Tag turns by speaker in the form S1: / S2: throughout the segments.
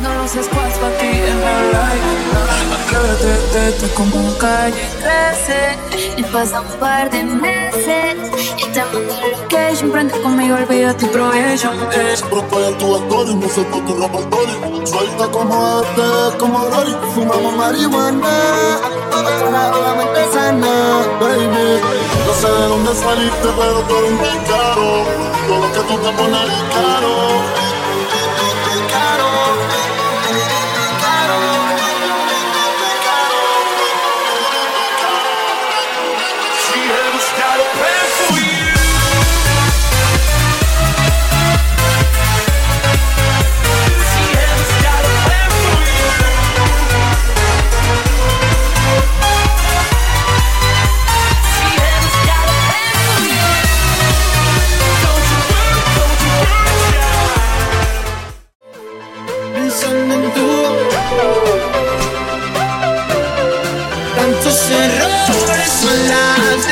S1: No lo sé cuál para ti en real life. Atrévete, te como calle 13. Y pasan un par de meses. Y te mando location. Prende conmigo, olvida tu.
S2: Siempre estoy en tu story, no sé por tu repertorio. Suelta como este, como Rory. Fumamos marihuana. Toda la mente sana, baby. No sé de dónde saliste, pero tú eres un picaro. Todo lo que tú te pones caro.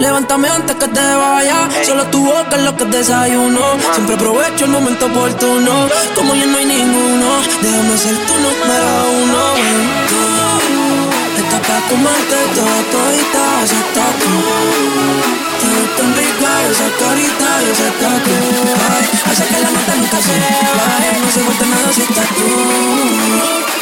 S3: Levántame antes que te vaya. Solo tu boca es lo que desayuno. Siempre aprovecho el momento oportuno. Como ya no hay ninguno, déjame ser tu número uno. Tú estás pa' comerte todo, todita, esa tú. Esa carita y ese tatu. Hace que la nota nunca se vaya. No se vuelve nada si estás tú.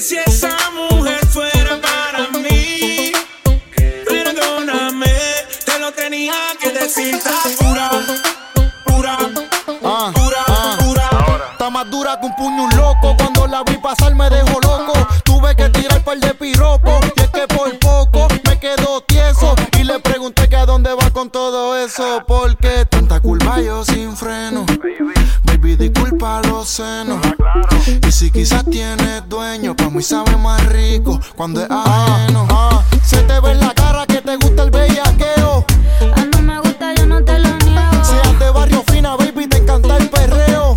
S4: Si esa mujer fuera para mí, perdóname, te lo tenía que decir, está pura, pura,
S5: ah, pura, ah. pura. Está más dura que un puño un loco, cuando la vi pasar me dejó loco, tuve que tirar par de piropo, y es que por poco me quedo tieso, y le pregunté que a dónde va con todo eso, porque tanta culpa yo sin freno, senos. Y si quizás tienes dueño, pa' mí sabe más rico cuando es ajeno. Ah, se te ve en la cara que te gusta el bellaqueo.
S6: Ah, no me gusta, yo no te lo niego.
S5: Seas de barrio fina, baby, te encanta el perreo.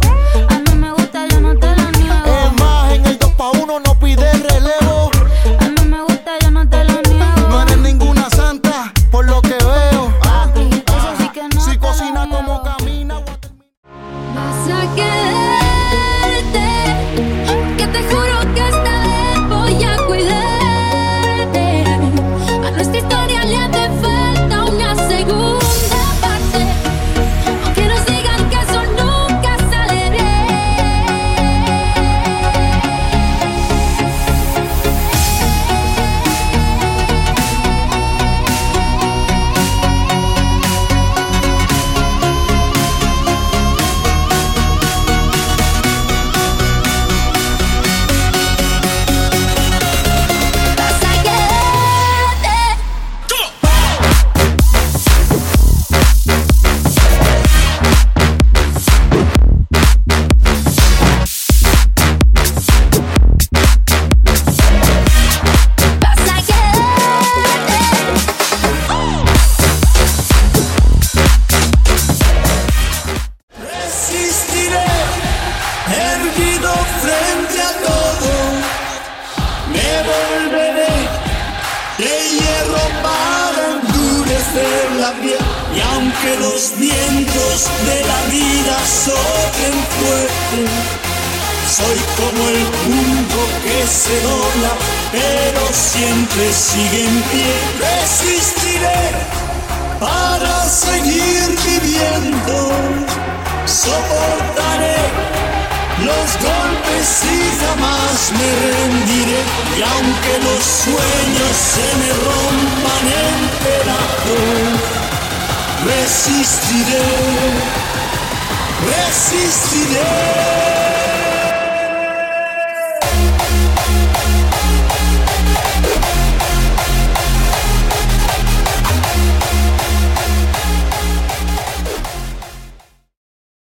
S4: Y aunque los vientos de la vida soplen fuerte, soy como el punto que se dobla, pero siempre sigue en pie. Resistiré para seguir viviendo, soportaré los golpes y jamás me rendiré. Y aunque los sueños se resistiré, resistiré.